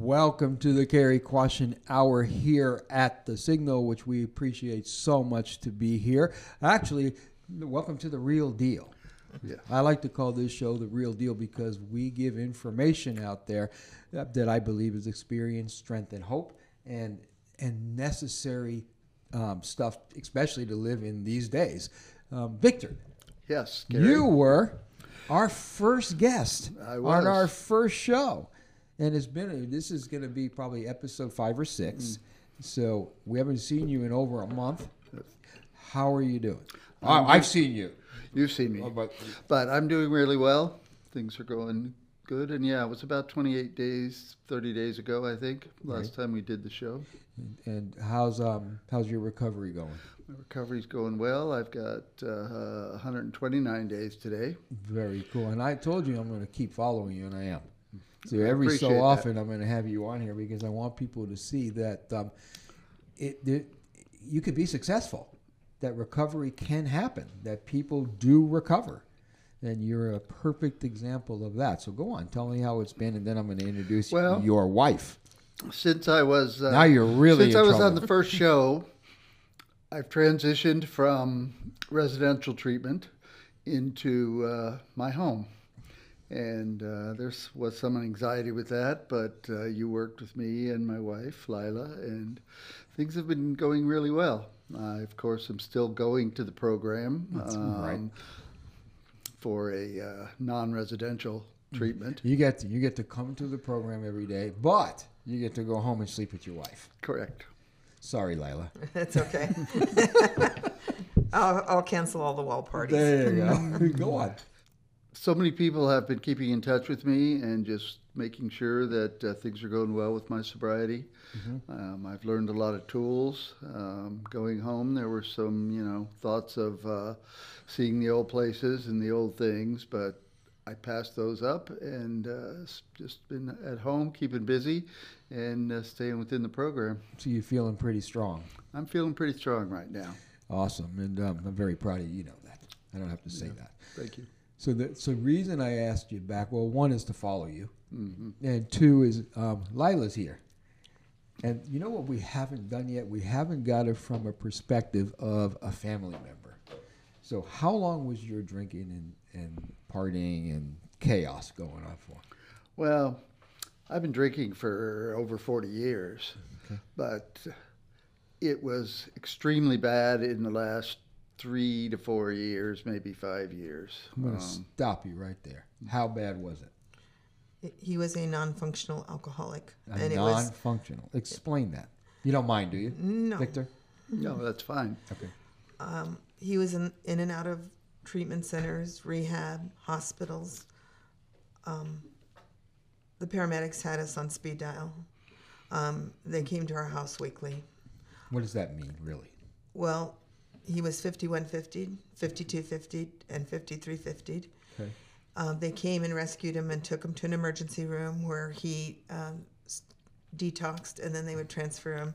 Welcome to the Carrie Quashin Hour here at the Signal, which we appreciate so much to be here. Actually, welcome to the real deal. Yeah. I like to call this show the real deal because we give information out there that, that I believe is experience, strength, and hope, and and necessary um, stuff, especially to live in these days. Um, Victor, Yes, Gary. you were our first guest on our first show, and it's been this is going to be probably episode five or six. Mm. So we haven't seen you in over a month. How are you doing? I've seen you. You've seen me. Oh, but- but I'm doing really well. Things are going good. And yeah, it was about 28 days, 30 days ago, I think, last time we did the show. And how's um how's your recovery going? My recovery's going well. I've got uh, 129 days today. Very cool. And I told you I'm going to keep following you, and I am. So every so that. often I'm going to have you on here because I want people to see that um, it, it you could be successful. That recovery can happen. That people do recover. And you're a perfect example of that. So go on, tell me how it's been, and then I'm going to introduce Well- your wife. Since I was uh, Now you're really since in I was trouble. on the first show, I've transitioned from residential treatment into uh, my home, and uh, there was some anxiety with that. But uh, you worked with me and my wife Lila, and things have been going really well. I, of course, am still going to the program um, right. for a uh, non-residential treatment. You get to, you get to come to the program every day, but you get to go home and sleep with your wife. Correct. Sorry, Lila. It's okay. I'll, I'll cancel all the wall parties. There you go. go on. So many people have been keeping in touch with me and just making sure that uh, things are going well with my sobriety. Um, I've learned a lot of tools. Um, going home, there were some, you know, thoughts of uh, seeing the old places and the old things, but I passed those up and uh, just been at home, keeping busy, and uh, staying within the program. So you're feeling pretty strong. I'm feeling pretty strong right now. Awesome, and um, I'm very proud of you. You know that. I don't have to say that. Thank you. So the so reason I asked you back, well, one is to follow you, hmm and two is um, Lila's here. And you know what we haven't done yet? We haven't got it from a perspective of a family member. So how long was your drinking and, and partying and chaos going on for? Well, I've been drinking for over 40 years, but it was extremely bad in the last three to four years, maybe five years. I'm going to Um, stop you right there. How bad was it? He was a non-functional alcoholic, A and it was non-functional. Explain that. You don't mind, do you, no. Victor? no, that's fine. Okay. Um, he was in, in and out of treatment centers, rehab, hospitals. Um, the paramedics had us on speed dial. Um, they came to our house weekly. What does that mean, really? Well, he was 5150, 5250, and 5350. Okay. Um, they came and rescued him and took him to an emergency room where he um, detoxed, and then they would transfer him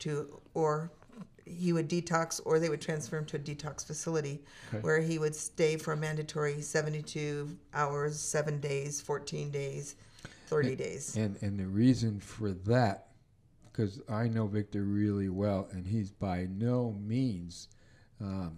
to, or he would detox, or they would transfer him to a detox facility Okay. where he would stay for a mandatory 72 hours, seven days, 14 days, 30 days. And and the reason for that, because I know Victor really well, and he's by no means, um,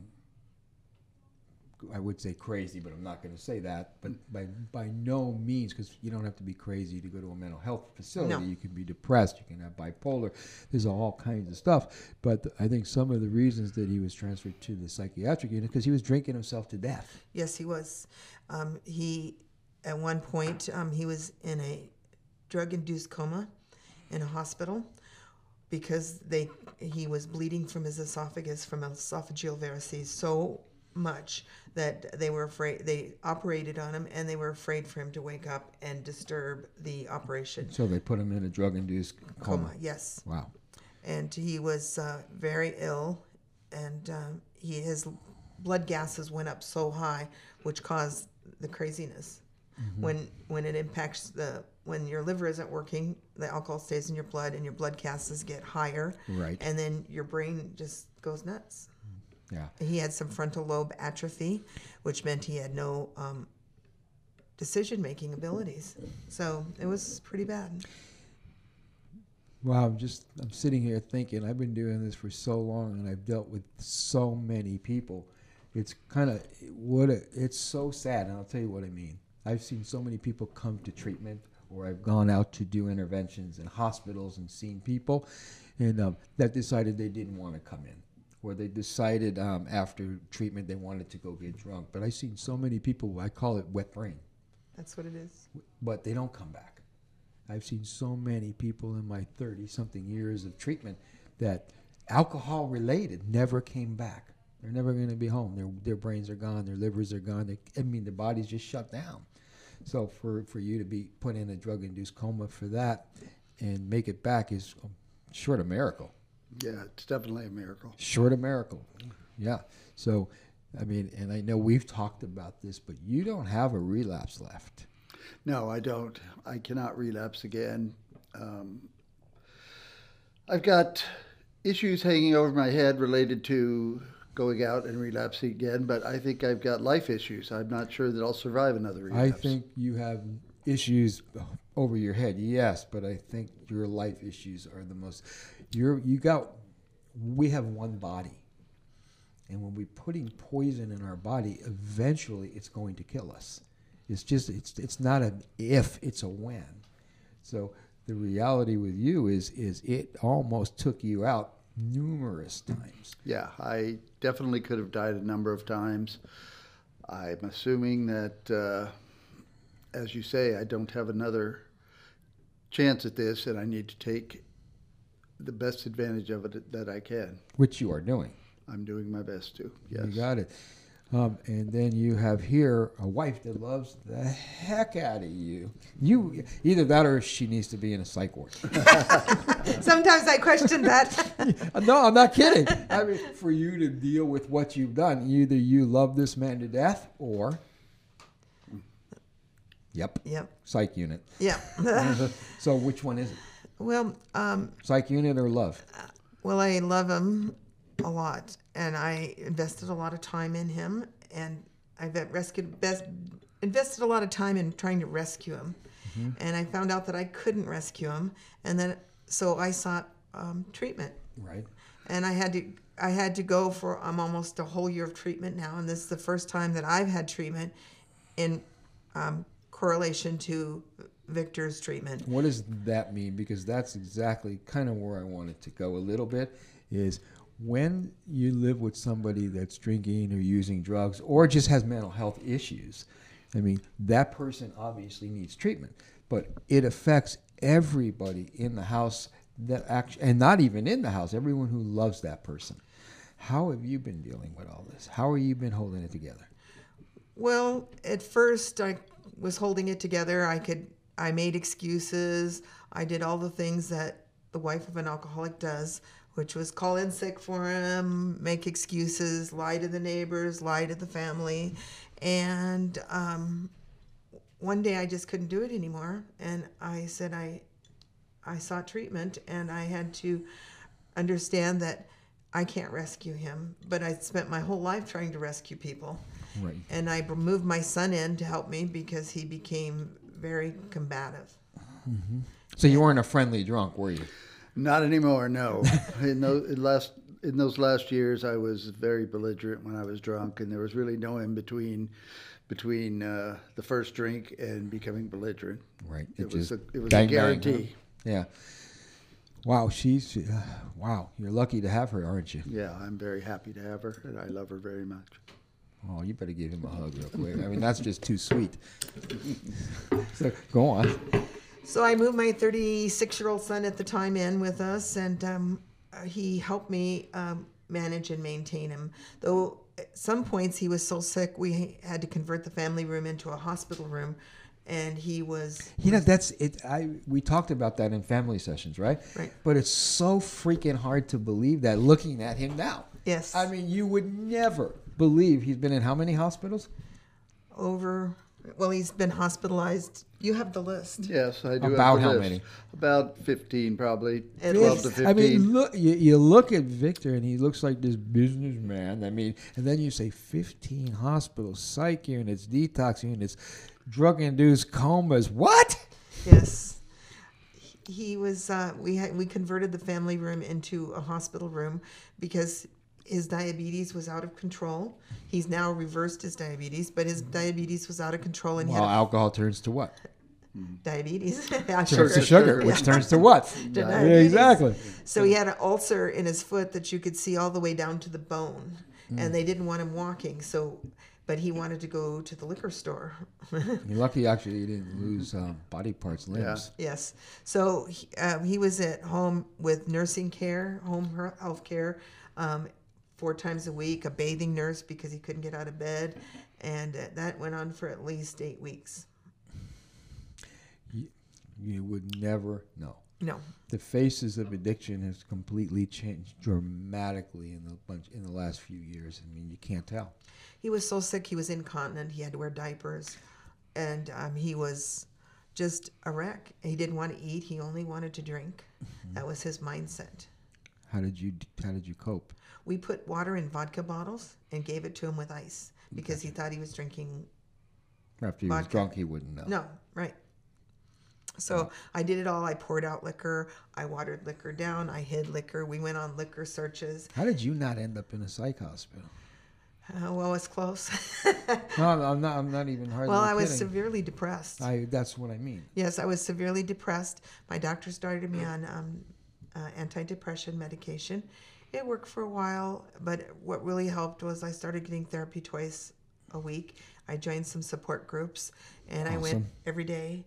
I would say crazy, but I'm not going to say that. But by by no means, because you don't have to be crazy to go to a mental health facility. No. You can be depressed. You can have bipolar. There's all kinds of stuff. But I think some of the reasons that he was transferred to the psychiatric unit because he was drinking himself to death. Yes, he was. Um, he, at one point, um, he was in a drug-induced coma in a hospital because they he was bleeding from his esophagus from esophageal varices so much that they were afraid they operated on him and they were afraid for him to wake up and disturb the operation So they put him in a drug-induced coma. coma yes Wow. and he was uh, very ill, and um, he his blood gases went up so high, which caused the craziness. When when it impacts the when your liver isn't working, the alcohol stays in your blood, and your blood gases get higher, Right. and then your brain just goes nuts. Yeah. He had some frontal lobe atrophy, which meant he had no um, decision making abilities. So it was pretty bad. Wow, I'm just I'm sitting here thinking I've been doing this for so long and I've dealt with so many people. It's kind of what a, it's so sad, and I'll tell you what I mean. I've seen so many people come to treatment, or I've gone out to do interventions in hospitals and seen people, and um, that decided they didn't want to come in, or they decided um, after treatment they wanted to go get drunk. But I've seen so many people. I call it wet brain That's what it is. but they don't come back. I've seen so many people in my 30 something years of treatment that alcohol related never came back. They're never going to be home. Their, their brains are gone, their livers are gone. They, I mean, their bodies just shut down. So for, for you to be put in a drug induced coma for that and make it back is um, short of miracle. Yeah, it's definitely a miracle. Short of miracle. Yeah. So, I mean, and I know we've talked about this, but you don't have a relapse left. No, I don't. I cannot relapse again. Um, I've got issues hanging over my head related to going out and relapsing again, but I think I've got life issues. I'm not sure that I'll survive another relapse. I think you have issues over your head, yes, but I think your life issues are the most. You're you got. We have one body, and when we're putting poison in our body, eventually it's going to kill us. It's just it's it's not an if, it's a when. So the reality with you is is it almost took you out numerous times. Yeah, I definitely could have died a number of times. I'm assuming that, uh, as you say, I don't have another chance at this, and I need to take the best advantage of it that I can. Which you are doing. I'm doing my best to. Yes. You got it. Um, and then you have here a wife that loves the heck out of you. You either that or she needs to be in a psych ward. Sometimes I question that. no, I'm not kidding. I mean, for you to deal with what you've done, either you love this man to death or, yep, yep. psych unit. Yep. So which one is it? well, um, Psych unit or love? well, I love him a lot, and I invested a lot of time in him, and I've rescued best invested a lot of time in trying to rescue him, and I found out that I couldn't rescue him, and then so I sought um, treatment, Right. and I had to I had to go for I'm almost a whole year of treatment now, and this is the first time that I've had treatment in um, correlation to Victor's treatment. What does that mean? Because that's exactly kind of where I wanted to go a little bit. Is when you live with somebody that's drinking or using drugs or just has mental health issues. I mean, that person obviously needs treatment, but it affects everybody in the house that actually, and not even in the house, everyone who loves that person. How have you been dealing with all this? How have you been holding it together? Well, at first I was holding it together. I could I made excuses. I did all the things that the wife of an alcoholic does, which was call in sick for him, make excuses, lie to the neighbors, lie to the family, and um, one day I just couldn't do it anymore, and I said I I sought treatment, and I had to understand that I can't rescue him, but I spent my whole life trying to rescue people Right. and I moved my son in to help me because he became very combative. So you weren't a friendly drunk, were you? Not anymore. No. in those in last in those last years, I was very belligerent when I was drunk, and there was really no in between between uh, the first drink and becoming belligerent. Right. It, was just a, it was bang, a bang, huh? guarantee. Yeah. Wow, she's uh, wow. You're lucky to have her, aren't you? Yeah, I'm very happy to have her, and I love her very much. Oh, you better give him a hug real quick. I mean, that's just too sweet. so go on. So I moved my 36 year old son at the time in with us, and um, he helped me um, manage and maintain him. Though at some points he was so sick, we had to convert the family room into a hospital room, and he was You know, that's it. I we talked about that in family sessions, right? Right. But it's so freaking hard to believe that looking at him now. yes I mean, you would never believe he's been in how many hospitals? over. Well, he's been hospitalized. You have the list. Yes, I do. About have the how list. many? About fifteen, probably At twelve to fifteen. I mean, look, you, you look at Victor and he looks like this businessman. I mean, and then you say 15 hospitals, psych units, detox units, drug induced comas. What? Yes. he was uh, we had we converted the family room into a hospital room because his diabetes was out of control. He's now reversed his diabetes, but his diabetes was out of control and he Well, had alcohol turns to what? diabetes. Yeah, Turns sugar. to sugar, which turns to what? To Yeah, diabetes. exactly. So he had an ulcer in his foot that you could see all the way down to the bone, and they didn't want him walking. So, but he wanted to go to the liquor store. You're lucky, actually, he didn't lose um, body parts, limbs. Yes. So he, uh, he was at home with nursing care, home health care, um, four times a week, a bathing nurse because he couldn't get out of bed. And uh, that went on for at least eight weeks. You would never know. No. The faces of addiction has completely changed dramatically in the bunch in the last few years. I mean, you can't tell. He was so sick, he was incontinent. He had to wear diapers. And um, he was just a wreck. He didn't want to eat, he only wanted to drink. That was his mindset. How did you How did you cope? We put water in vodka bottles and gave it to him with ice because he thought he was drinking After he was drunk, he wouldn't know. No, right. So I did it all. I poured out liquor. I watered liquor down. I hid liquor. We went on liquor searches. How did you not end up in a psych hospital? Uh, well, it's close. No, I'm- I'm not. I'm not even hardly well, I was kidding. severely depressed. I. That's what I mean. yes, I was severely depressed. My doctor started me on um, uh, antidepressant medication. It worked for a while, but what really helped was I started getting therapy twice a week. I joined some support groups, and I went every day.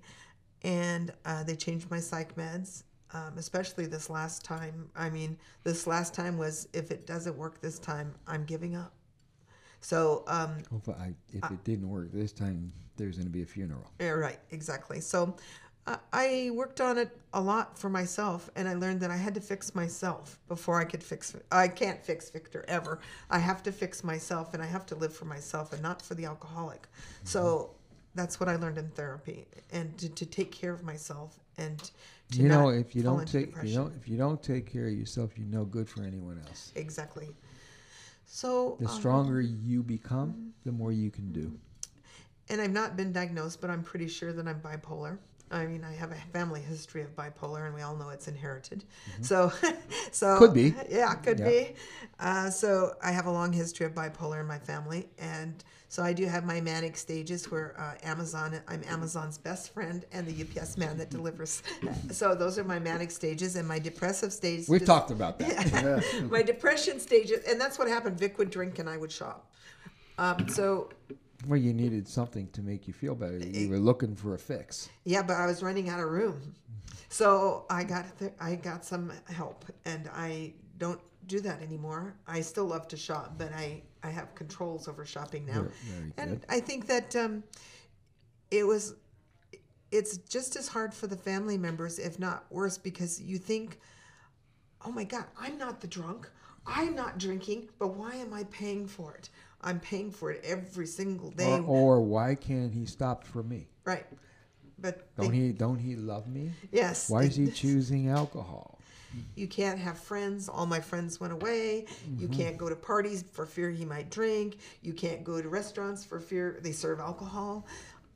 And uh, they changed my psych meds, um, especially this last time. I mean, this last time was if it doesn't work this time, I'm giving up. So um, I, if it didn't work this time, there's going to be a funeral. Yeah, right, exactly. So I worked on it a lot for myself, and I learned that I had to fix myself before I could fix. I can't fix Victor ever. I have to fix myself, and I have to live for myself and not for the alcoholic. So that's what I learned in therapy, and to, to take care of myself and to you know, if you don't take, you don't, if you don't take care of yourself, you're no good for anyone else. exactly. So The um, stronger you become, the more you can do. and I've not been diagnosed, but I'm pretty sure that I'm bipolar. I mean, I have a family history of bipolar, and we all know it's inherited. So, so Mm-hmm. Could be. yeah, could Yeah. be. Uh, so I have a long history of bipolar in my family, and so I do have my manic stages where uh, Amazon, I'm Amazon's best friend and the UPS man that delivers. so those are my manic stages, and my depressive stages. We've talked about that. my depression stages, and that's what happened. Vic would drink, and I would shop. Um, so Well, you needed something to make you feel better. You were looking for a fix. Yeah, but I was running out of room, so I got th- I got some help, and I don't do that anymore. I still love to shop, but I I have controls over shopping now, Very- very and good. I think that um, it was it's just as hard for the family members, if not worse, because you think, oh my God, I'm not the drunk. I'm not drinking, but why am I paying for it? I'm paying for it every single day. Or, or why can't he stop for me? right. But Don't they- he? Don't he love me? yes. Why is he choosing alcohol? You can't have friends. All my friends went away. You Mm-hmm. can't go to parties for fear he might drink. You can't go to restaurants for fear they serve alcohol.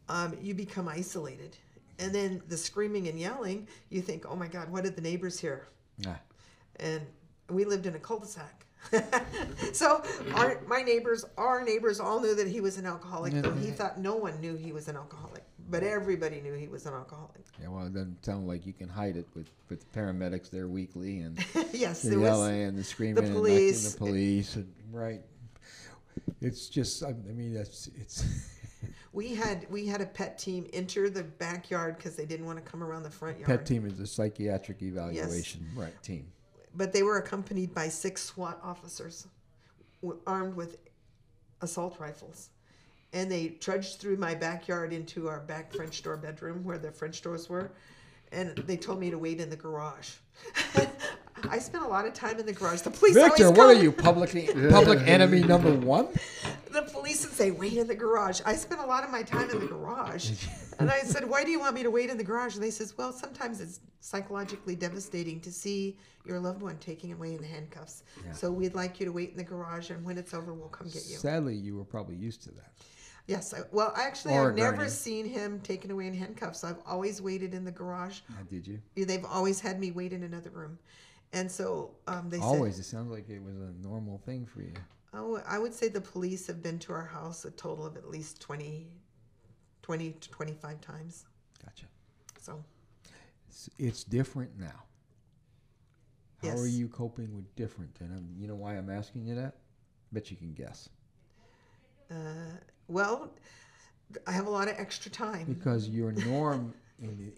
Um, you become isolated. And then the screaming and yelling, you think, oh my God, what did the neighbors hear? Ah, And we lived in a cul-de-sac. so our, my neighbors, our neighbors all knew that he was an alcoholic, though he thought no one knew he was an alcoholic. But everybody knew he was an alcoholic. yeah, well, it doesn't sound like you can hide it with, with the paramedics there weekly and yes, the yelling and the screaming and police. the police. And, right. It's just, I, I mean, that's it's. We had we had a pet team enter the backyard because they didn't want to come around the front yard. Pet team is a psychiatric evaluation, right? Team. But they were accompanied by six SWAT officers, armed with assault rifles, and they trudged through my backyard into our back French door bedroom where the French doors were, and they told me to wait in the garage. I spent a lot of time in the garage. The police Victor, always what are you publicly, public enemy number one? the police would say, wait in the garage. I spent a lot of my time in the garage. and I said, why do you want me to wait in the garage? And they says, well, sometimes it's psychologically devastating to see your loved one taken away in handcuffs. So we'd like you to wait in the garage, and when it's over, we'll come get you. Sadly, you were probably used to that. Yes. I, well, actually, Or I've never gurney. seen him taken away in handcuffs. I've always waited in the garage. Uh, did you? They've always had me wait in another room, and so um, they said Always. It sounds like it was a normal thing for you. "Oh, I would say the police have been to our house a total of at least 20, 20 to twenty-five times." Gotcha. So It's, different now. How are you coping with different? And I'm, you know why I'm asking you that? Bet you can guess. Uh, well, I have a lot of extra time. Because your norm in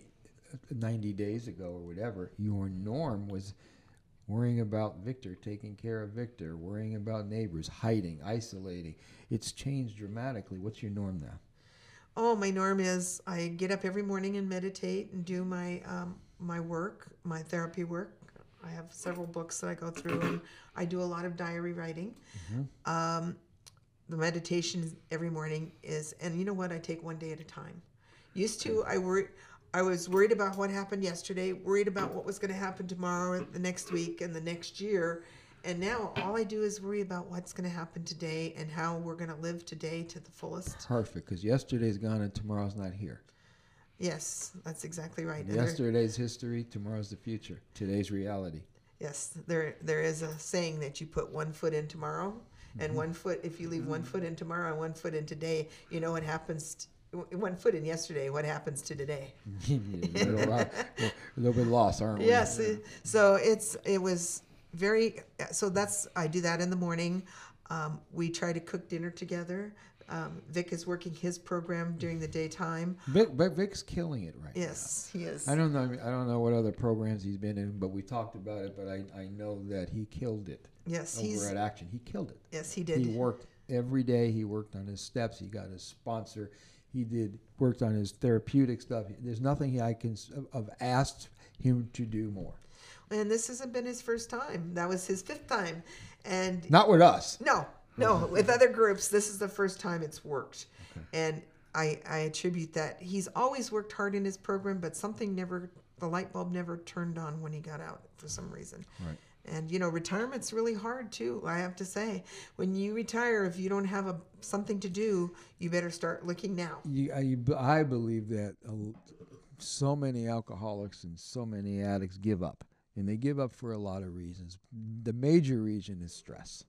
the, 90 days ago or whatever, your norm was worrying about Victor, taking care of Victor, worrying about neighbors, hiding, isolating. It's changed dramatically. What's your norm now? Oh, my norm is I get up every morning and meditate and do my um, my work, my therapy work. I have several books that I go through, and I do a lot of diary writing. Um, the meditation every morning is, and you know what? I take one day at a time. Used to, I worry. I was worried about what happened yesterday, worried about what was going to happen tomorrow, the next week, and the next year. And now all I do is worry about what's going to happen today and how we're going to live today to the fullest. Perfect, because yesterday's gone and tomorrow's not here. Yes, that's exactly right. And Yesterday's history, tomorrow's the future. Today's reality. yes, there there is a saying that you put one foot in tomorrow, and Mm-hmm. one foot if you leave one foot in tomorrow and one foot in today, you know what happens. T- one foot in yesterday, what happens to today? a, little, a little bit lost, aren't we? Yes, so it's it was very. So that's I do that in the morning. Um, we try to cook dinner together. Um, Vic is working his program during the daytime. Vic, Vic, Vic's killing it right Yes, he is. now. I don't know. I don't know what other programs he's been in, but we talked about it. But I, I know that he killed it Yes, over he's at Action. He killed it. yes he did. He worked every day. He worked on his steps. He got his sponsor. He did worked on his therapeutic stuff. There's nothing I can have asked him to do more. And this hasn't been his first time. That was his fifth time, and Not with us. no, no, with other groups, this is the first time it's worked, and I I attribute that he's always worked hard in his program, but something never the light bulb never turned on when he got out for some reason. Right. And you know, retirement's really hard too. I have to say, when you retire, if you don't have a something to do, you better start looking now. You, I, I believe that so many alcoholics and so many addicts give up, and they give up for a lot of reasons. The major reason is stress,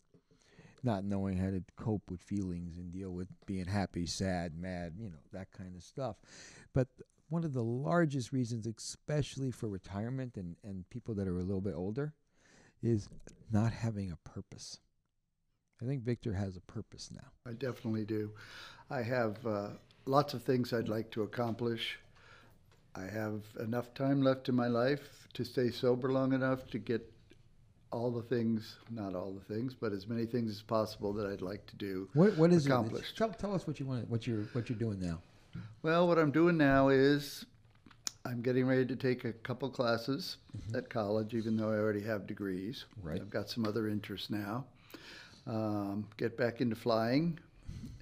not knowing how to cope with feelings and deal with being happy, sad, mad, you know, that kind of stuff. But one of the largest reasons, especially for retirement and, and people that are a little bit older, is not having a purpose. I think Victor has a purpose now. I definitely do. I have uh, lots of things I'd like to accomplish. I have enough time left in my life to stay sober long enough to get all the things, not all the things, but as many things as possible that I'd like to do. What what is accomplished. it? Tell, tell us what you want. What you're what you're doing now. Well, what I'm doing now is I'm getting ready to take a couple classes at college, even though I already have degrees. Right. I've got some other interests now. Um, get back into flying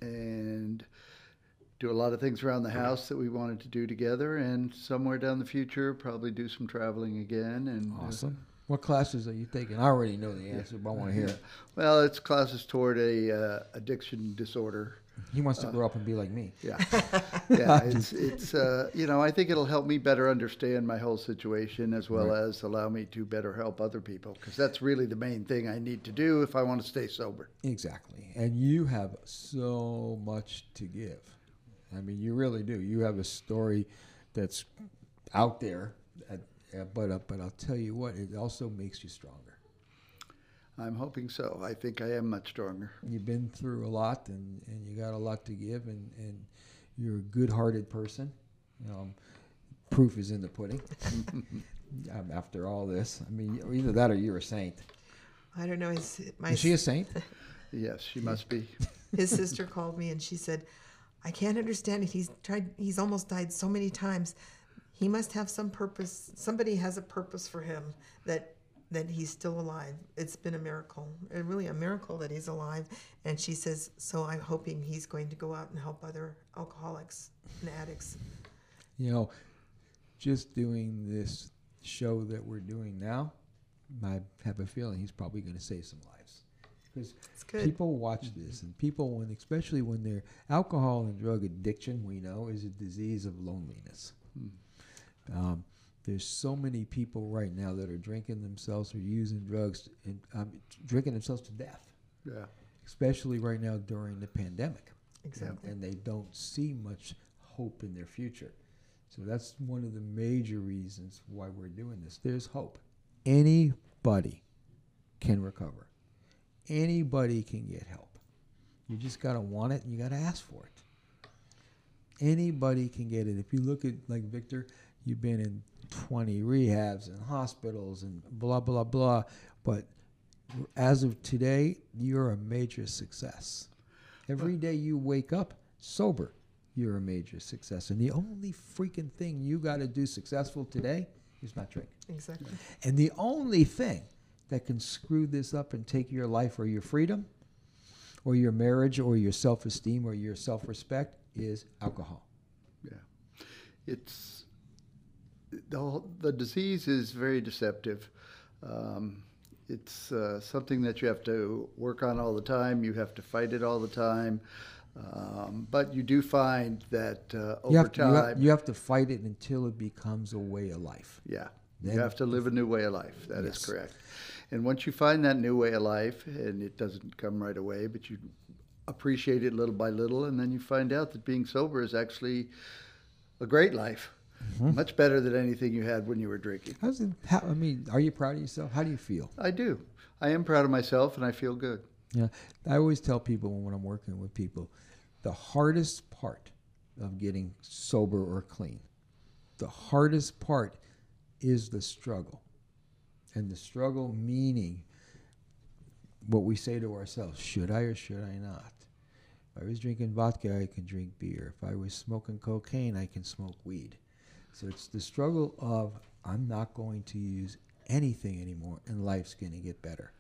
and do a lot of things around the house that we wanted to do together. And somewhere down the future, probably do some traveling again. And uh, Awesome. What classes are you taking? I already know the answer, but I want to hear it. well, it's classes toward a uh, addiction disorder. He wants to grow up and be like me. Yeah, yeah. It's it's uh, you know I think it'll help me better understand my whole situation as well as allow me to better help other people because that's really the main thing I need to do if I want to stay sober. Exactly. And you have so much to give. I mean, you really do. You have a story that's out there, at, uh, but uh, but I'll tell you what, it also makes you stronger. I'm hoping so. I think I am much stronger. You've been through a lot, and, and you got a lot to give, and, and you're a good-hearted person. Um, proof is in the pudding. um, after all this, I mean, either that or you're a saint. I don't know. His my Is she a saint? Yes, she must be. his sister called me and she said, "I can't understand it. He's tried. He's almost died so many times. He must have some purpose. Somebody has a purpose for him that that he's still alive. It's been a miracle, uh, really a miracle that he's alive." And she says, "So I'm hoping he's going to go out and help other alcoholics and addicts." You know, just doing this show that we're doing now, I have a feeling he's probably going to save some lives. Because people watch this, and people when, especially when they're alcohol and drug addiction, we know is a disease of loneliness. Um, there's so many people right now that are drinking themselves or using drugs and um, drinking themselves to death, Yeah. especially right now during the pandemic Exactly. and they don't see much hope in their future. So that's one of the major reasons why we're doing this. There's hope. Anybody can recover. Anybody can get help. You just got to want it and you got to ask for it. Anybody can get it. If you look at like Victor, you've been in 20 rehabs and hospitals and blah blah blah, but as of today, you're a major success. Every day you wake up sober, you're a major success. And the only freaking thing you got to do successful today is not drink. Exactly. And the only thing that can screw this up and take your life or your freedom or your marriage or your self esteem or your self respect is alcohol. Yeah, it's the whole, the disease is very deceptive. Um, it's uh, something that you have to work on all the time. You have to fight it all the time. Um, but you do find that uh, over You have, you, time, have, you have to fight it until it becomes a way of life. yeah, Then- you have to live a new way of life. That is Yes. correct. And once you find that new way of life, and it doesn't come right away, but you appreciate it little by little, and then you find out that being sober is actually a great life, Mm-hmm. much better than anything you had when you were drinking. How's it, how, I mean, are you proud of yourself? How do you feel? I do. I am proud of myself, and I feel good. Yeah, I always tell people when I'm working with people, the hardest part of getting sober or clean, the hardest part is the struggle. And the struggle meaning what we say to ourselves, should I or should I not? If I was drinking vodka, I can drink beer. If I was smoking cocaine, I can smoke weed. So it's the struggle of I'm not going to use anything anymore and life's going to get better.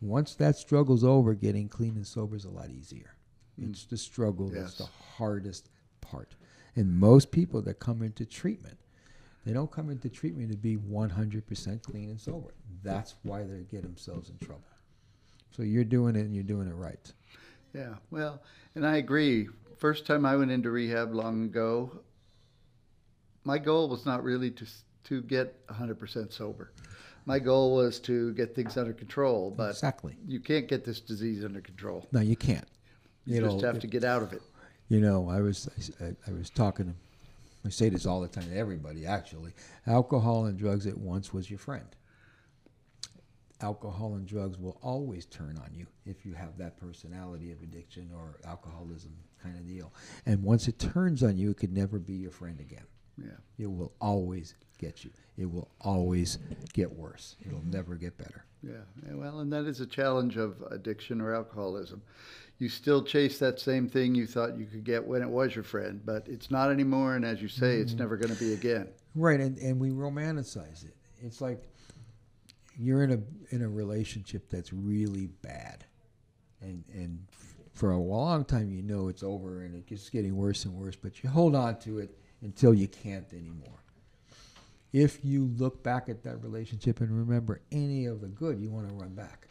Once that struggle's over, getting clean and sober is a lot easier. Mm. It's the struggle that's the hardest part. And most people that come into treatment, they don't come into treatment to be 100% clean and sober. That's why they get themselves in trouble. So you're doing it and you're doing it right. Yeah, well, and I agree. First time I went into rehab long ago, my goal was not really to to get 100% sober. My goal was to get things under control, but exactly. you can't get this disease under control. No, you can't. You, just know, have to get out of it. You know, I was I, I was talking. to- I say this all the time to everybody. Actually, alcohol and drugs at once was your friend. Alcohol and drugs will always turn on you if you have that personality of addiction or alcoholism kind of deal. And once it turns on you, it could never be your friend again. Yeah. It will always get you. It will always get worse. It'll never get better. Yeah, yeah, well, and that is a challenge of addiction or alcoholism. You still chase that same thing you thought you could get when it was your friend, but it's not anymore, and as you say, it's mm-hmm. never going to be again. Right, and, and we romanticize it. It's like you're in a in a relationship that's really bad, and and for a long time you know it's over and it gets getting worse and worse, but you hold on to it until you can't anymore. If you look back at that relationship and remember any of the good, you want to run back.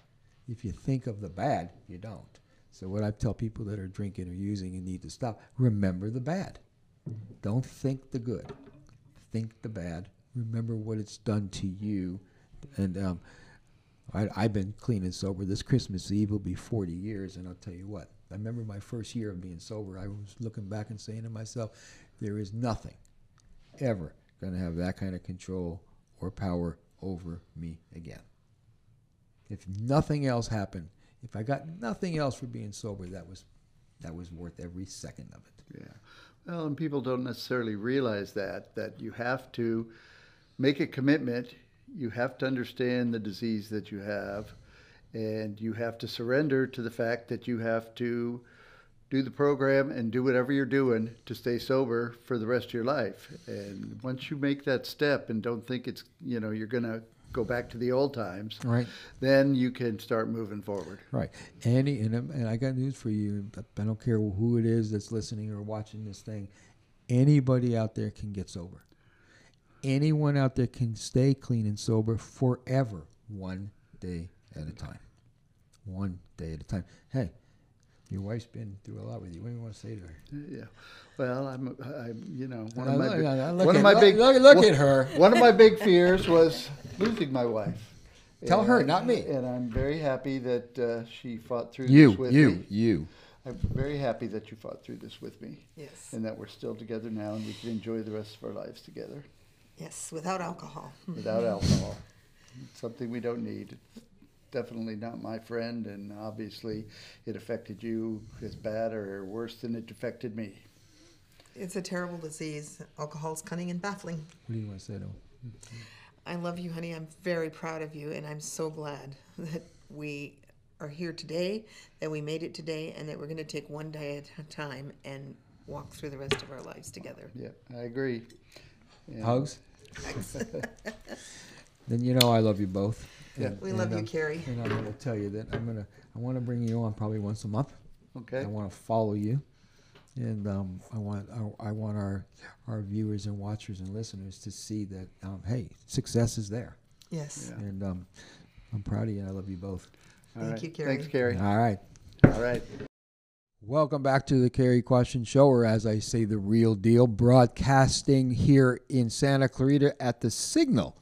If you think of the bad, you don't. So what I tell people that are drinking or using and need to stop, remember the bad. Don't think the good think the bad, remember what it's done to you. And um, I, I've been clean and sober. This Christmas Eve will be 40 years, and I'll tell you what. I remember my first year of being sober. I was looking back and saying to myself, there is nothing ever going to have that kind of control or power over me again. If nothing else happened, if I got nothing else for being sober, that was that was worth every second of it. Yeah. Well, and people don't necessarily realize that that you have to make a commitment. You have to understand the disease that you have, and you have to surrender to the fact that you have to do the program and do whatever you're doing to stay sober for the rest of your life. And once you make that step and don't think it's you know you're going to go back to the old times, Right. then you can start moving forward. Right. Any and, um, and I got news for you. I don't care who it is that's listening or watching this thing. Anybody out there can get sober. Anyone out there can stay clean and sober forever, one day at a time. one day at a time. Hey, your wife's been through a lot with you. What do you want to say to her? Yeah. Well, I'm, I'm you know, one of my, look- big- look one of at- my big, look- look one- at her. One of my big fears was losing my wife. Tell her, not me. And I'm very happy that uh, she fought through You, this with you, me. you. I'm very happy that you fought through this with me, Yes. and that we're still together now, and we can enjoy the rest of our lives together Yes, without alcohol. without alcohol. It's something we don't need. Definitely not my friend, and obviously, it affected you as bad or worse than it affected me. It's a terrible disease. Alcohol's cunning and baffling. What do you want to say to him? I love you, honey. I'm very proud of you, and I'm so glad that we are here today, that we made it today, and that we're going to take one day at a time and walk through the rest of our lives together. Yeah, I agree. And- Hugs? then you know I love you both. Yeah. We love you, um, Carrie. And I'm going to tell you that I'm going to, I want to bring you on probably once a month. Okay. I want to follow you, and um, I want I, I want our our viewers and watchers and listeners to see that um, hey, success is there, Yes. Yeah. and um, I'm proud of you. and I love you both. All Thank right. you, Carrie. Thanks, Carrie. All right. All right. Welcome back to the Carrie Question Show, or as I say, the real deal, broadcasting here in Santa Clarita at the Signal.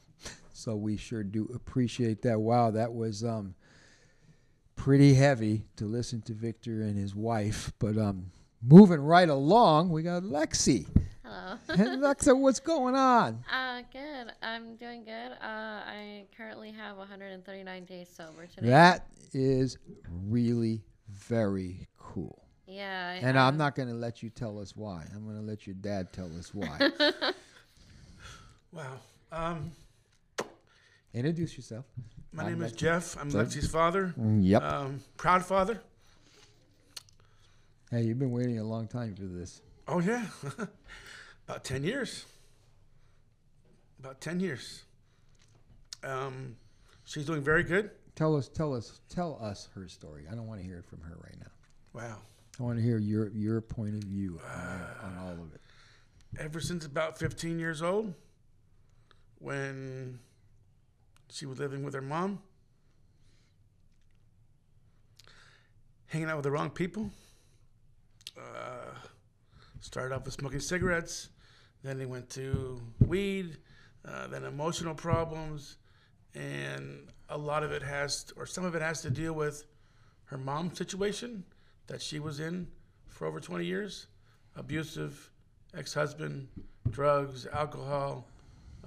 So we sure do appreciate that. Wow, that was um, pretty heavy to listen to Victor and his wife. But um, moving right along, we got Lexi. Hello. And Lexa, what's going on? uh, good. I'm doing good. Uh, I currently have 139 days sober today. That is really very cool. yeah. I And I'm not going to let you tell us why. I'm going to let your dad tell us why. Wow. Um, Introduce yourself. my I'm name is Lexi. Jeff. I'm Sorry. Lexi's father. Yep. Um, proud father. Hey, you've been waiting a long time for this. Oh yeah, about ten years. About ten years. Um, she's doing very good. Tell us, tell us, tell us her story. I don't want to hear it from her right now. Wow. I want to hear your your point of view on, on all of it. Ever since about 15 years old, when she was living with her mom, hanging out with the wrong people. Uh, started off with smoking cigarettes, then they went to weed, uh, then emotional problems, and a lot of it has, or some of it has to deal with her mom's situation that she was in for over 20 years, abusive ex-husband, drugs, alcohol,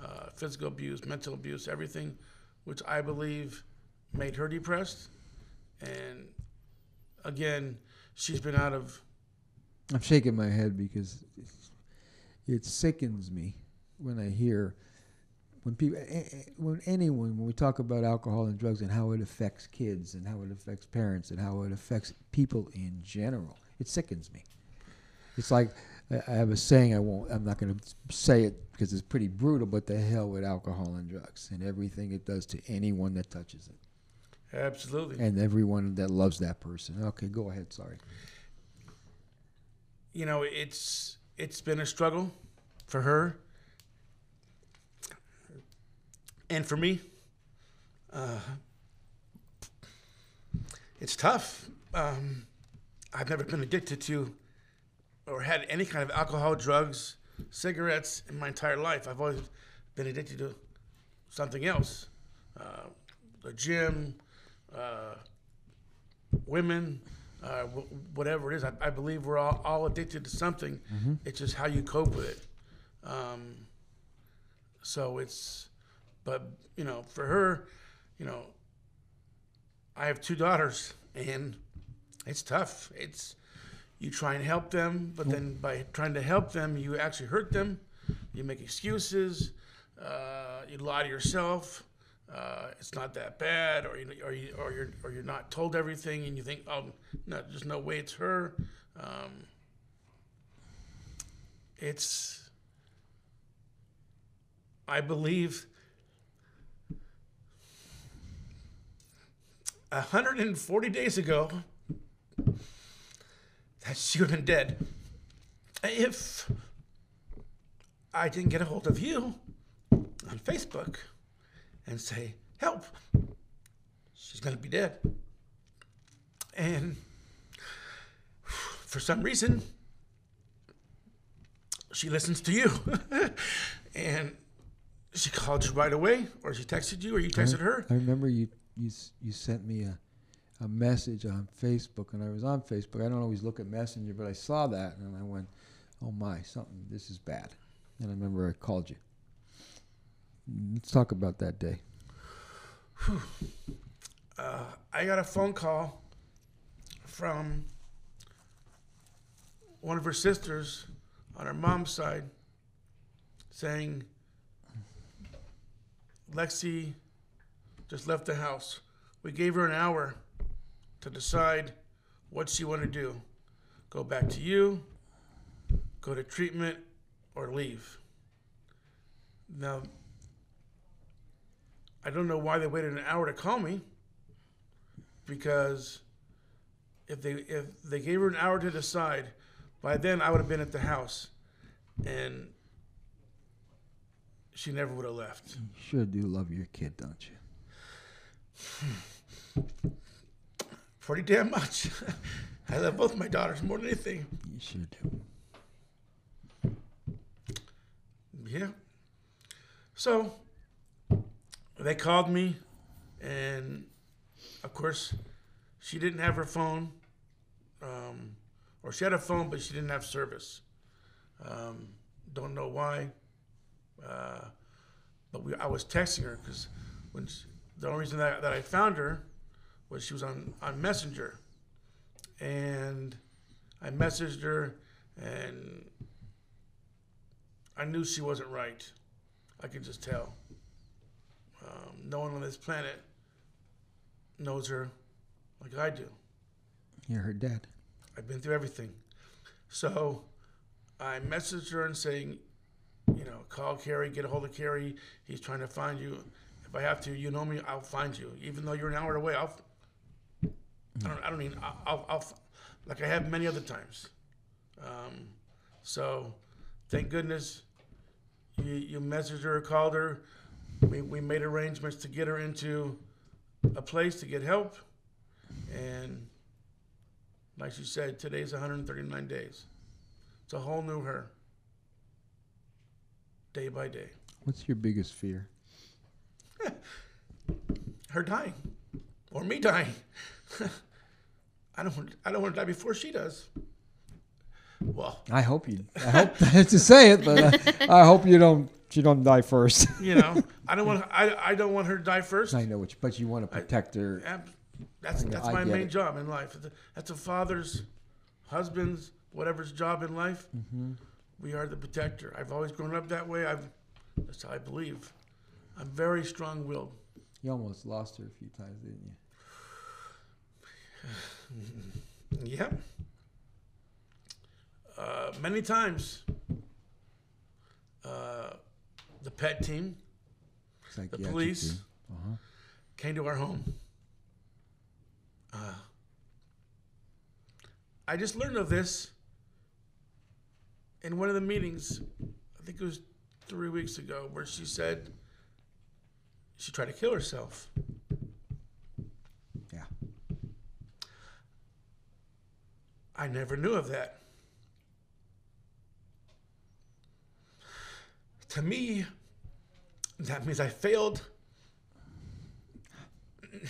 uh, physical abuse, mental abuse, everything, which I believe made her depressed. And again, she's been out of I'm shaking my head because it sickens me when I hear when people, when anyone, when we talk about alcohol and drugs and how it affects kids and how it affects parents and how it affects people in general, it sickens me. It's like I I have a saying. I won't. I'm not going to say it because it's pretty brutal. But the hell with alcohol and drugs and everything it does to anyone that touches it absolutely. and everyone that loves that person. Okay, go ahead. Sorry. you know, it's it's been a struggle for her and for me. Uh, it's tough. Um, I've never been addicted to or had any kind of alcohol, drugs, cigarettes in my entire life. I've always been addicted to something else uh, the gym, uh, women, uh, w- whatever it is. I, I believe we're all, all addicted to something. It's just how you cope with it. Um, so it's, but, you know, for her, you know, I have two daughters and it's tough. It's, you try and help them, but then by trying to help them, you actually hurt them. You make excuses. Uh, you lie to yourself. Uh, it's not that bad, or you, or you, or you're, or you're not told everything, and you think, oh, no, there's no way it's her. Um, it's, I believe, 140 days ago, that she would have been dead if I didn't get a hold of you on Facebook and say, help, she's going to be dead. And for some reason, she listens to you. and she called you right away, or she texted you, or you texted her. I remember you, you, you sent me a a message on Facebook, and I was on Facebook. I don't always look at Messenger, but I saw that, and I went, "Oh my, something. This is bad." And I remember I called you. Let's talk about that day. uh, I got a phone call from one of her sisters on her mom's side saying Lexi just left the house. We gave her an hour to decide what she wanted to do go back to you, go to treatment, or leave. Now, I don't know why they waited an hour to call me because if they if they gave her an hour to decide, by then I would have been at the house, and she never would have left. You sure do love your kid, don't you? Pretty damn much. I love both my daughters more than anything. You sure do. Yeah. So they called me, and of course, she didn't have her phone, um, or she had a phone, but she didn't have service. Um, don't know why, uh, but we, I was texting her because when she, the only reason that, that I found her was she was on, on Messenger, and I messaged her, and I knew she wasn't right. I could just tell. Um, no one on this planet knows her like I do. You're her dad. I've been through everything. So I messaged her and saying, you know, call Kerry, get a hold of Kerry. He's trying to find you. If I have to, you know me, I'll find you. Even though you're an hour away, I'll. I don't. I don't mean. I'll. I'll, I'll like I have many other times. Um, so, thank goodness, you you messaged her, called her. We we made arrangements to get her into a place to get help, and like she said, today's 139 days. It's a whole new her. Day by day. What's your biggest fear? Her dying. Or me dying. I don't want I don't want to die before she does. Well, I hope you. I hope to say it, but uh, I hope you don't. You don't die first. you know, I don't want I, I don't want her to die first. I know what, you, but you want to protect her. Ab- That's I- that's I my main it. job in life. That's a father's, husband's, whatever's job in life. Mm-hmm. We are the protector. I've always grown up that way. I've that's how I believe. I'm very strong-willed. You almost lost her a few times, didn't you? Yep. Uh, many times, uh, the pet team the police. Uh-huh. came to our home. Uh, I just learned of this in one of the meetings, I think it was three weeks ago, where she said she tried to kill herself. Yeah. I never knew of that. To me, that means I failed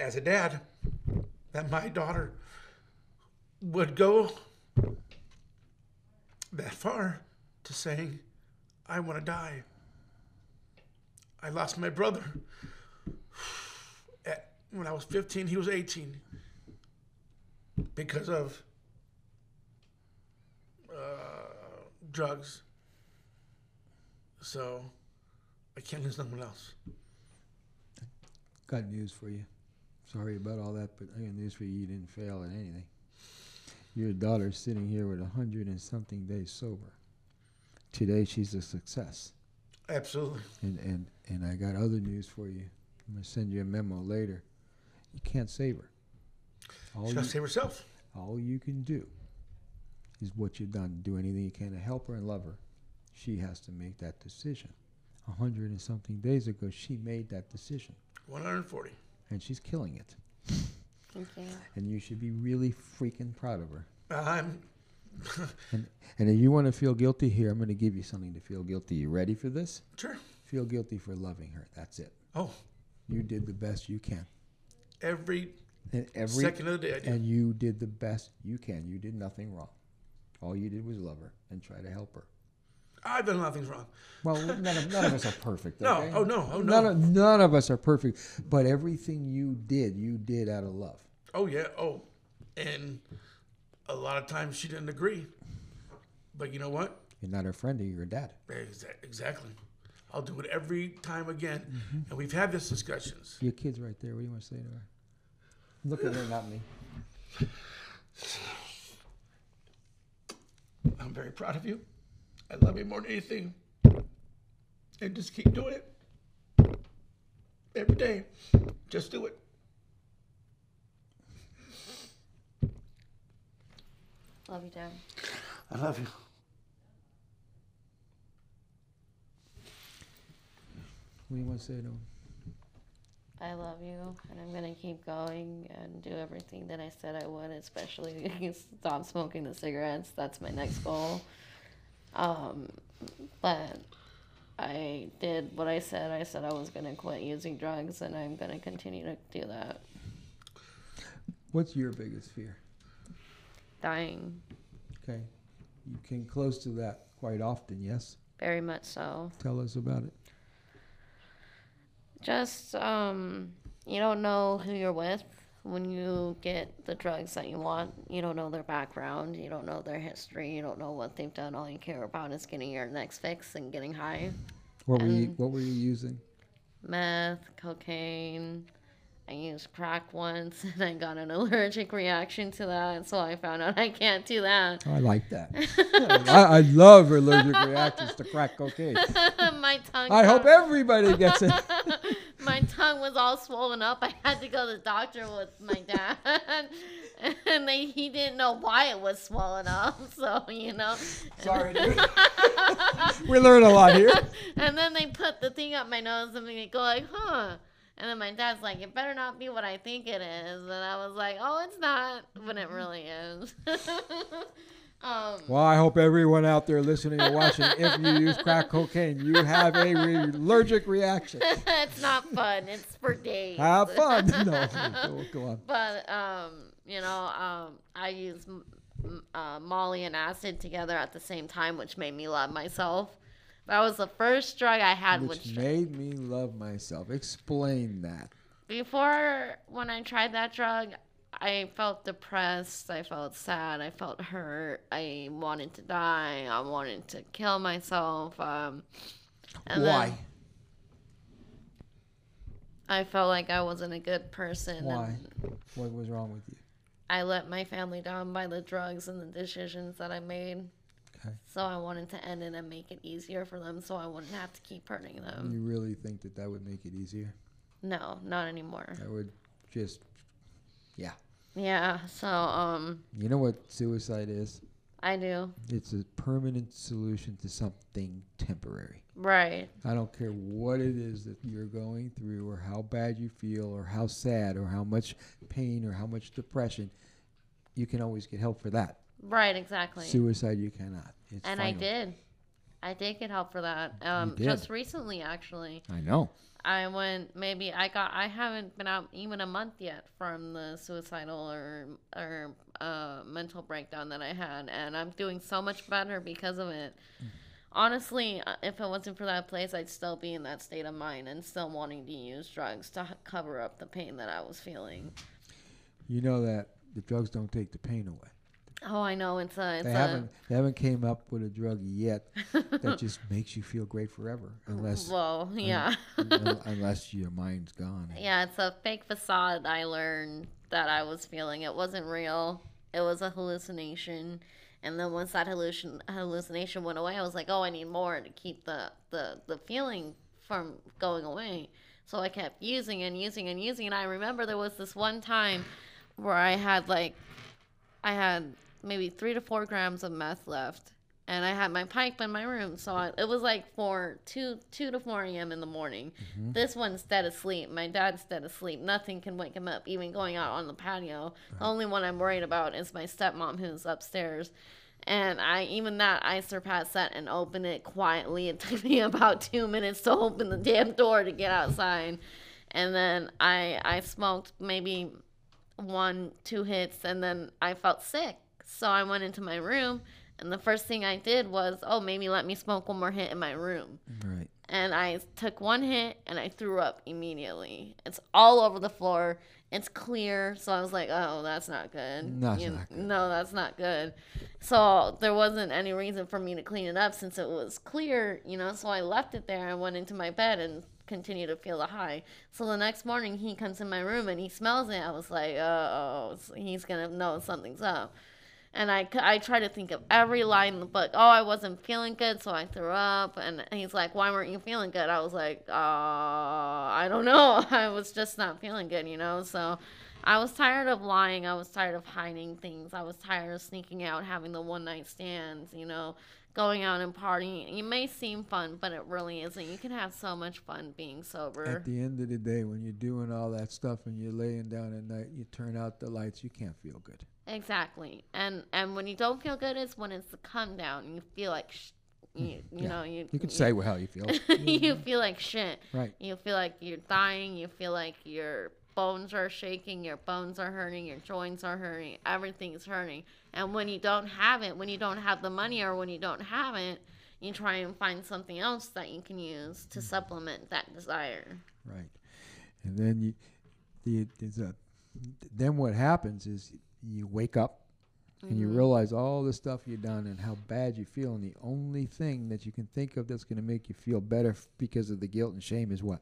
as a dad. That my daughter would go that far to saying, I want to die. I lost my brother. At, when I was 15, he was 18 because of uh, drugs. So I can't lose no one else. Got news for you. Sorry about all that, but I got news for you. You didn't fail at anything. Your daughter's sitting here with a hundred and something days sober. Today she's a success. Absolutely. And and and I got other news for you. I'm gonna send you a memo later. You can't save her. All She's you, got to save herself. all you can do is what you've done. Do anything you can to help her and love her. She has to make that decision. A hundred and something days ago, she made that decision, 140. and she's killing it. Thank you. and you should be really freaking proud of her. I'm. And and if you want to feel guilty, here I'm going to give you something to feel guilty. You ready for this? Sure. Feel guilty for loving her. That's it. Oh, You did the best you can. every And every second of the day and you did the best you can. You did nothing wrong. All you did was love her and try to help her. I've done nothing wrong. Well, none of, none of us are perfect. No, okay? oh, no, oh, None no. of, none of us are perfect. But everything you did, you did out of love. Oh yeah. Oh, and a lot of times she didn't agree. But you know what? You're not her friend, you're her dad. Exactly. I'll do it every time again. Mm-hmm. And we've had this discussions. Your kid's right there. What do you want to say to her? Look at her, not me. I'm very proud of you. I love you more than anything. And just keep doing it. Every day. Just do it. Love you, Dad. I love you. What do you want to say to him? I love you, and I'm gonna keep going and do everything that I said I would, especially stop smoking the cigarettes. That's my next goal. Um, but I did what I said. I said I was gonna quit using drugs, and I'm gonna continue to do that. What's your biggest fear? Dying, Okay. You came close to that quite often, yes? very much so. Tell us about it. Just um, you don't know who you're with when you get the drugs that you want. You don't know their background. You don't know their history. You don't know what they've done. All you care about is getting your next fix and getting high. What were you what were you using? Meth, cocaine. I used crack once and I got an allergic reaction to that, so I found out I can't do that. Oh, I like that. I, I love allergic reactions to crack cocaine. my tongue. I hope everybody gets it. my tongue was all swollen up. I had to go to the doctor with my dad, and they, he didn't know why it was swollen up. So you know. Sorry, dude. we learn a lot here. and then they put the thing up my nose and they go like, huh. And then my dad's like, it better not be what I think it is. And I was like, oh, it's not, but it really is. um, Well, I hope everyone out there listening or watching, if you use crack cocaine, you have a re- allergic reaction. it's not fun. It's for days. Have fun. No, go, go on. But um, you know, um, I use m- m- uh, Molly and acid together at the same time, which made me love myself. That was the first drug I had, Which which made me love myself. Explain that. before when I tried that drug, I felt depressed. I felt sad. I felt hurt. I wanted to die. I wanted to kill myself. Um, and Why? I felt like I wasn't a good person. Why? What was wrong with you? I let my family down by the drugs and the decisions that I made. Okay. So I wanted to end it and make it easier for them so I wouldn't have to keep hurting them. You really think that that would make it easier? No, not anymore. That would just, yeah. Yeah, so um You know what suicide is? I do. It's a permanent solution to something temporary. Right. I don't care what it is that you're going through, or how bad you feel, or how sad, or how much pain, or how much depression. You can always get help for that. Right, exactly. Suicide, you cannot. It's and I did. I did get help for that. Um just recently actually. I know. I went maybe I got I haven't been out even a month yet from the suicidal or or uh, mental breakdown that I had, and I'm doing so much better because of it. Honestly, uh, if it wasn't for that place, I'd still be in that state of mind and still wanting to use drugs to h- cover up the pain that I was feeling. You know that the drugs don't take the pain away. Oh, I know it's a it's They a haven't. They haven't came up with a drug yet that just makes you feel great forever, unless well, yeah. un- unless your mind's gone. Yeah, it's a fake facade I learned that I was feeling. It wasn't real. It was a hallucination. And then once that hallucin- hallucination went away, I was like, oh, I need more to keep the, the, the feeling from going away. So I kept using and using and using. And I remember there was this one time where I had like, I had maybe three to four grams of meth left. and I had my pipe in my room. So I, it was like four, two, two to four a.m. in the morning. Mm-hmm. This one's dead asleep. My dad's dead asleep. Nothing can wake him up. Even going out on the patio. The uh-huh. only one I'm worried about is my stepmom who's upstairs. And I even that I surpassed that and opened it quietly. It took me about two minutes to open the damn door to get outside. And then I I smoked maybe one, two hits, and then I felt sick. So I went into my room, and the first thing I did was, oh, maybe let me smoke one more hit in my room. Right. And I took one hit and I threw up immediately. It's all over the floor. It's clear. So I was like, oh, that's not good. That's You- not good. No, that's not good. So there wasn't any reason for me to clean it up since it was clear, you know. So I left it there and went into my bed and continued to feel the high. So the next morning he comes in my room and he smells it. I was like, oh, he's going to know something's up. And I, I try to think of every line in the book. Oh, I wasn't feeling good, so I threw up. And he's like, Why weren't you feeling good? I was like, uh, I don't know. I was just not feeling good, you know? So I was tired of lying. I was tired of hiding things. I was tired of sneaking out, having the one night stands, you know, going out and partying. It may seem fun, but it really isn't. You can have so much fun being sober. At the end of the day, when you're doing all that stuff and you're laying down at night, you turn out the lights, you can't feel good. Exactly. And and when you don't feel good is when it's the come down. You feel like sh- you, hmm. you Yeah. know you You can say how you feel. you feel like shit. Right. You feel like you're dying. You feel like your bones are shaking. Your bones are hurting. Your joints are hurting. Everything's hurting. And when you don't have it, when you don't have the money or when you don't have it, you try and find something else that you can use to hmm. supplement that desire. Right. And then you, the, there's a, then what happens is you wake up and you mm-hmm. realize all the stuff you've done and how bad you feel. And the only thing that you can think of that's going to make you feel better f- because of the guilt and shame is what?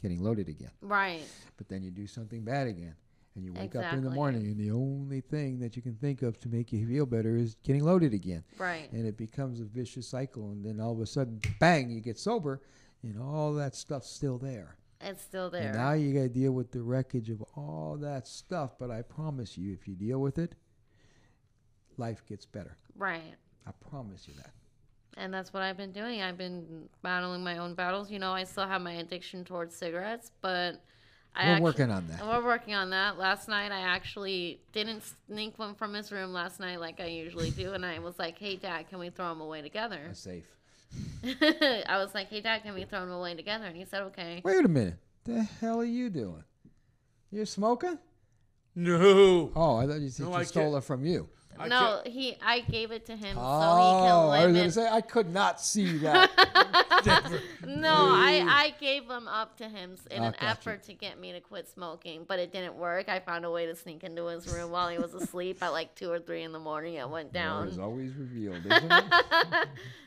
Getting loaded again. Right. But then you do something bad again. And you wake up in the morning and the only thing that you can think of to make you feel better is getting loaded again. Right. And it becomes a vicious cycle. And then all of a sudden, bang, you get sober and all that stuff's still there. It's still there. And now you got to deal with the wreckage of all that stuff. But I promise you, if you deal with it, life gets better. right. I promise you that. And that's what I've been doing. I've been battling my own battles. You know, I still have my addiction towards cigarettes, but I We're working on that. We're working on that. Last night, I actually didn't sneak one from his room last night like I usually do, and I was like, "Hey, Dad, can we throw them away together?" That's safe. I was like, "Hey, Dad, can we throw them away together?" And he said, "Okay." Wait a minute. The hell are you doing? You're smoking? No. Oh, I thought you said No, you I stole can't. it from you. I no, he. I gave it to him so he oh, can I was to limit. say, I could not see that. No, I, I gave them up to him in Oh, an effort to get me to quit smoking, but it didn't work. I found a way to sneak into his room while he was asleep at like two or three in the morning. It went Down. down. always revealed, isn't it?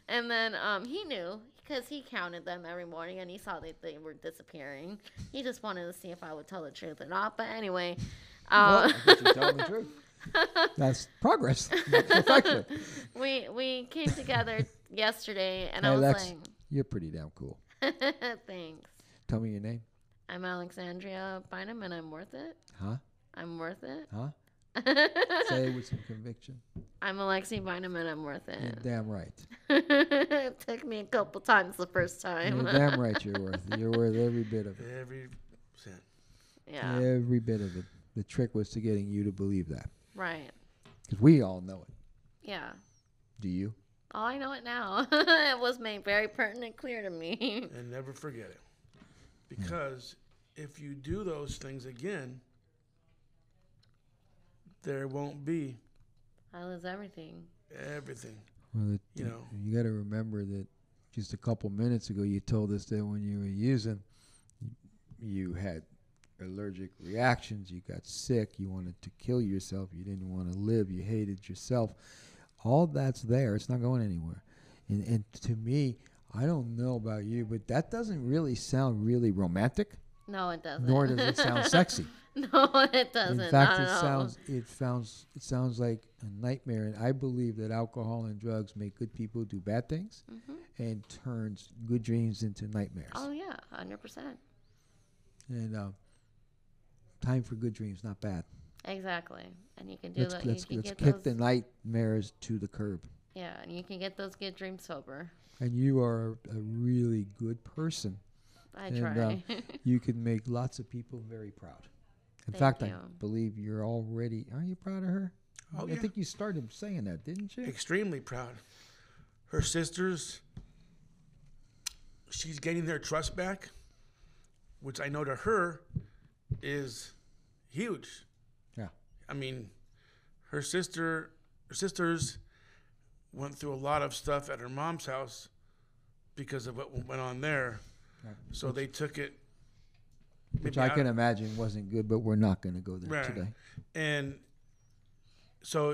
and then um, he knew because he counted them every morning and he saw that they were disappearing. He just wanted to see if I would tell the truth or not. But anyway, well, I guess you're telling the truth. That's progress, not perfection. we we came together yesterday, and Hey, I was Lex, like, you're pretty damn cool. "Thanks." Tell me your name. I'm Alexandria Bynum, and I'm worth it. Huh? I'm worth it. Huh? Say it with some conviction. I'm Alexi Bynum, and I'm worth You're it. damn right. it took me a couple times the first You're time. damn right you're worth it. You're worth every bit of it. Every cent. yeah, Every bit of it. The trick was to getting you to believe that. Right. Because we all know it. Yeah. Do you? Oh, I know it now. it was made very pertinent clear to me. And never forget it. Because if you do those things again, there won't be I lose everything. everything. Well, it, You know. you got to remember that just a couple minutes ago you told us that when you were using, you had allergic reactions, you got sick, you wanted to kill yourself, you didn't want to live, you hated yourself. All that's there. It's not going anywhere. And, and to me, I don't know about you, but that doesn't really sound really romantic, No, it doesn't. nor does it sound sexy. no, it doesn't. In fact, it sounds it sounds it sounds like a nightmare. And I believe that alcohol and drugs make good people do bad things, and turns good dreams into nightmares. Oh yeah, hundred percent. And uh, time for good dreams, not bad. Exactly. And you can do Let's that. let's, let's kick the nightmares to the curb. Yeah, and you can get those good dreams sober. And you are a really good person. I And, try. uh, You can make lots of people very proud. In Thank fact, I believe you're already. Are you proud of her? Oh, I yeah. think you started saying that, didn't you? extremely proud. Her sisters, she's getting their trust back, which I know to her is huge. Yeah. I mean, her sister, her sisters went through a lot of stuff at her mom's house because of what went on there. Right. So they took it. Which I can imagine wasn't good, but we're not going to go there Right. today. and so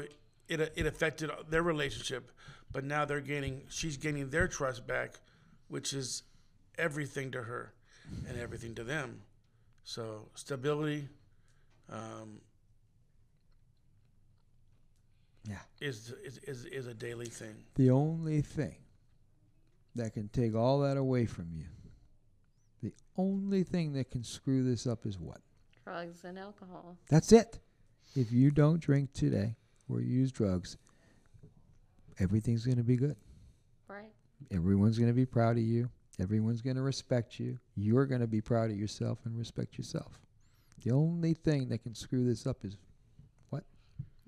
it it affected their relationship but now they're gaining she's gaining their trust back which is everything to her and everything to them so stability um, Yeah. is, is is is a daily thing The only thing that can take all that away from you, the only thing that can screw this up is what? Drugs and alcohol. That's it. If you don't drink today or use drugs, everything's going to be good. Right. Everyone's going to be proud of you. Everyone's going to respect you. You're going to be proud of yourself and respect yourself. The only thing that can screw this up is what?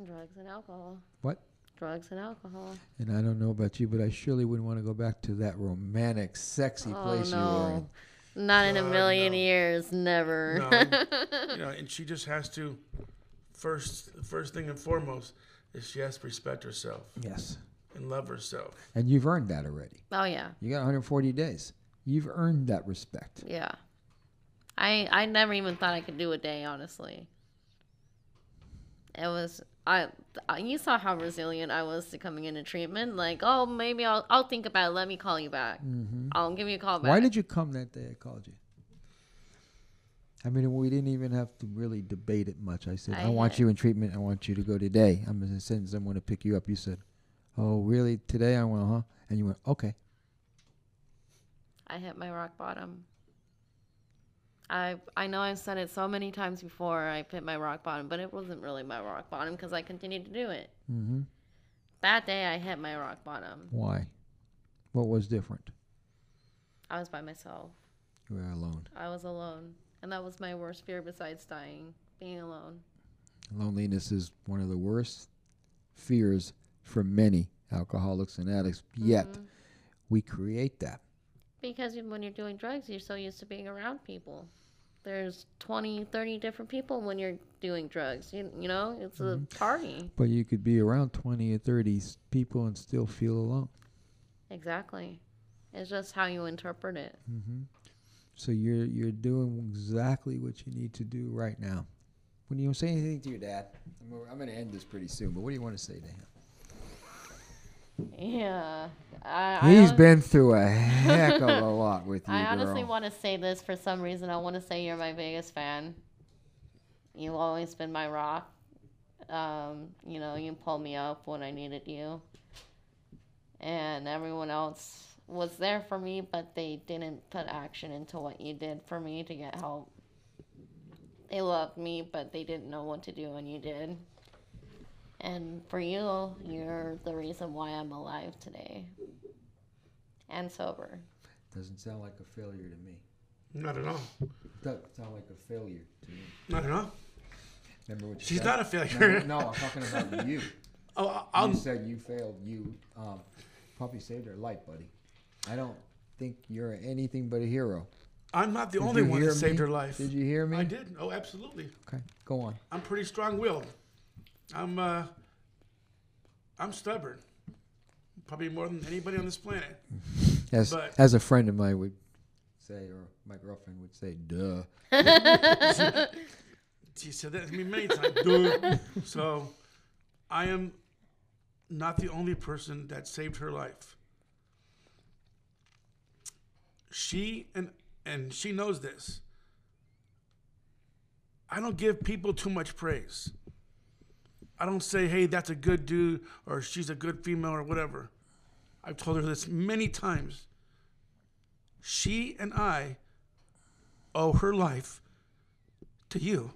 Drugs and alcohol. What? Drugs and alcohol. And I don't know about you, but I surely wouldn't want to go back to that romantic, sexy oh place you were no. in. Not in a God, million no. years. Never. No. you know and she just has to first first thing and foremost is she has to respect herself Yes. And love herself And you've earned that already. oh yeah. You got 140 days. You've earned that respect. Yeah. I I never even thought I could do a day, honestly. It was I, I you saw how resilient I was to coming into treatment. Like, oh, maybe I'll I'll think about it. Let me call you back. Mm-hmm. I'll give you a call back. Why did you come that day I called you? I mean, we didn't even have to really debate it much. I said, I, I want you in treatment. I want you to go today. I'm going to send someone to pick you up. You said, Oh, really? Today? I went, huh? And you went, Okay. I hit my rock bottom. I I know I've said it so many times before. I hit my rock bottom, but it wasn't really my rock bottom because I continued to do it. Mm-hmm. That day, I hit my rock bottom. Why? What was different? I was by myself. You were alone. I was alone, and that was my worst fear besides dying. Being alone. Loneliness is one of the worst fears for many alcoholics and addicts. Yet, Mhm. we create that. Because when you're doing drugs, you're so used to being around people. There's 20, 30 different people when you're doing drugs. You, you know, it's a party. But you could be around 20 or 30 people and still feel alone. Exactly. It's just how you interpret it. hmm So you're you're doing exactly what you need to do right now. When you say anything to your dad, I'm, I'm going to end this pretty soon. But what do you want to say to him? Yeah. I, I He's hon- been through a heck of a lot with you, I honestly girl. want to say this for some reason. I want to say you're my biggest fan. You've always been my rock. Um, you know, you pulled me up when I needed you. And everyone else was there for me, but they didn't put action into what you did for me to get help. They loved me, but they didn't know what to do, and you did. And for you, you're the reason why I'm alive today and sober. Doesn't sound like a failure to me. not at all Doesn't sound like a failure to me. not at all Remember what you she's said? not a failure No, no, I'm talking about you. oh I- I'll, you said you failed. You um, probably saved her life, buddy. I don't think you're anything but a hero. I'm not the Did only one hear that saved me? her life. Did you hear me? I did. Oh, absolutely. Okay, go on. I'm pretty strong-willed. I'm uh, I'm stubborn. Probably more than anybody on this planet. As But- as a friend of mine would say, or my girlfriend would say, "Duh." She said that to me many times. Dude. So, I am not the only person that saved her life. She and and she knows this. I don't give people too much praise. I don't say, "Hey, that's a good dude," or "She's a good female," or whatever. I've told her this many times. She and I owe her life to you.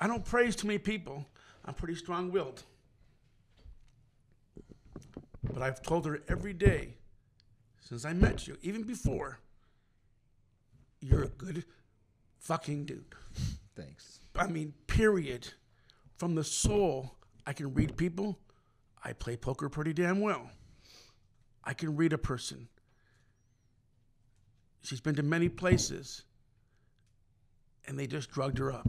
I don't praise too many people. I'm pretty strong willed. But I've told her every day since I met you, even before, you're a good fucking dude. Thanks. I mean, period. From the soul, I can read people. I play poker pretty damn well. I can read a person. She's been to many places, and they just drugged her up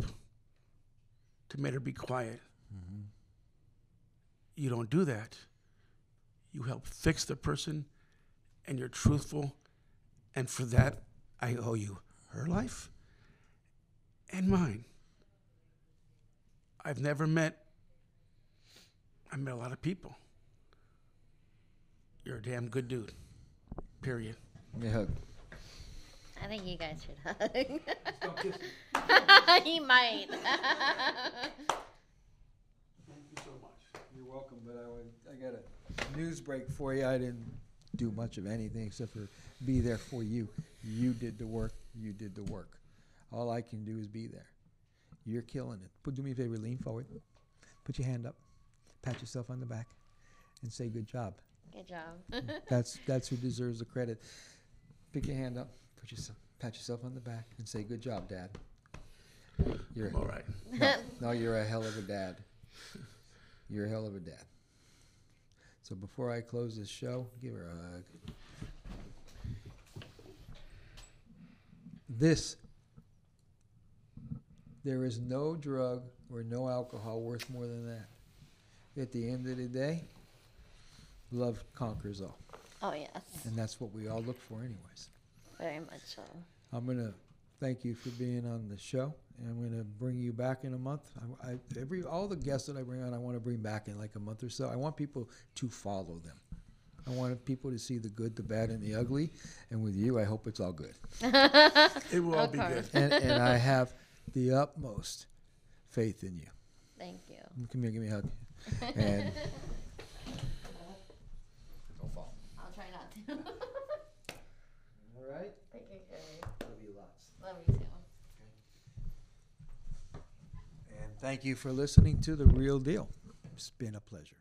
to make her be quiet. Mm-hmm. You don't do that. You help fix the person, and you're truthful, and for that, I owe you her life and mine. I've never met, I met a lot of people. You're a damn good dude. Period. Give me hug. I think you guys should hug. he might. Thank you so much. You're welcome, but I would, I got a news break for you. I didn't do much of anything except for be there for you. You did the work. You did the work. All I can do is be there. You're killing it. Put do me a favor, lean forward. Put your hand up. Pat yourself on the back and say good job. Good job. That's that's who deserves the credit. Pick your hand up, put yourself pat yourself on the back and say good job, dad. You're I'm all right. no, no, you're a hell of a dad. You're a hell of a dad. So before I close this show, give her a hug. This, there is no drug or no alcohol worth more than that. At the end of the day, love conquers all. oh yes, And that's what we all look for, anyways. very much so. I'm gonna thank you for being on the show, and I'm gonna bring you back in a month. I, I, every all the guests that I bring on, I want to bring back in like a month or so. I want people to follow them. I want people to see the good, the bad, and the ugly. And with you, I hope it's all good. It will all be good. And, and I have the utmost faith in you. Thank you. Come here, give me a hug. And don't fall. I'll try not to. All right. Thank you, Gary. Love you lots. Love you too. And thank you for listening to the real deal. It's been a pleasure.